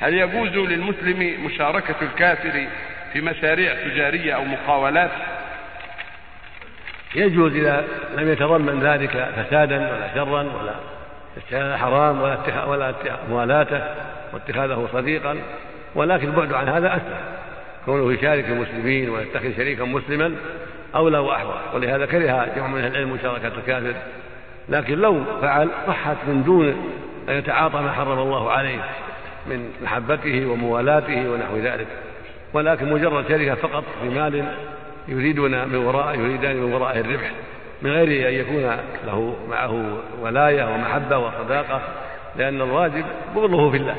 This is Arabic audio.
هل يجوز للمسلم مشاركة الكافر في مشاريع تجارية أو مقاولات؟ يجوز إذا لم يتضمن ذلك فسادا ولا شرا ولا حرام ولا ولا موالاته واتخاذه صديقا ولكن البعد عن هذا أسهل كونه يشارك المسلمين ويتخذ شريكا مسلما أولى وأحوط ولهذا كره جمع من أهل العلم مشاركة الكافر. لكن لو فعل صحت من دون أن يتعاطى ما حرم الله عليه. من محبته وموالاته ونحو ذلك. ولكن مجرد شركة فقط بمال يريدون من وراء يريدان من وراءه الربح من غير أن يكون له معه ولاية ومحبة وصداقة لأن الواجب بغضه في الله.